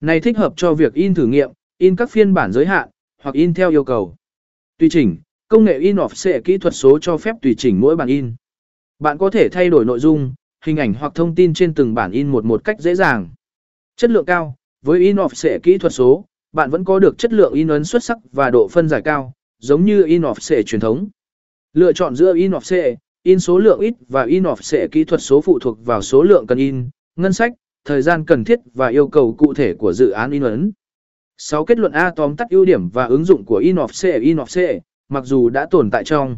Này thích hợp cho việc in thử nghiệm, in các phiên bản giới hạn, hoặc in theo yêu cầu. Tùy chỉnh, công nghệ in offset kỹ thuật số cho phép tùy chỉnh mỗi bản in. Bạn có thể thay đổi nội dung, hình ảnh hoặc thông tin trên từng bản in một một cách dễ dàng. Chất lượng cao, với in offset kỹ thuật số, bạn vẫn có được chất lượng in ấn xuất sắc và độ phân giải cao, giống như in offset truyền thống. Lựa chọn giữa in offset, in số lượng ít và in offset kỹ thuật số phụ thuộc vào số lượng cần in, ngân sách, thời gian cần thiết và yêu cầu cụ thể của dự án in ấn. 6. Kết luận A tóm tắt ưu điểm và ứng dụng của in offset mặc dù đã tồn tại trong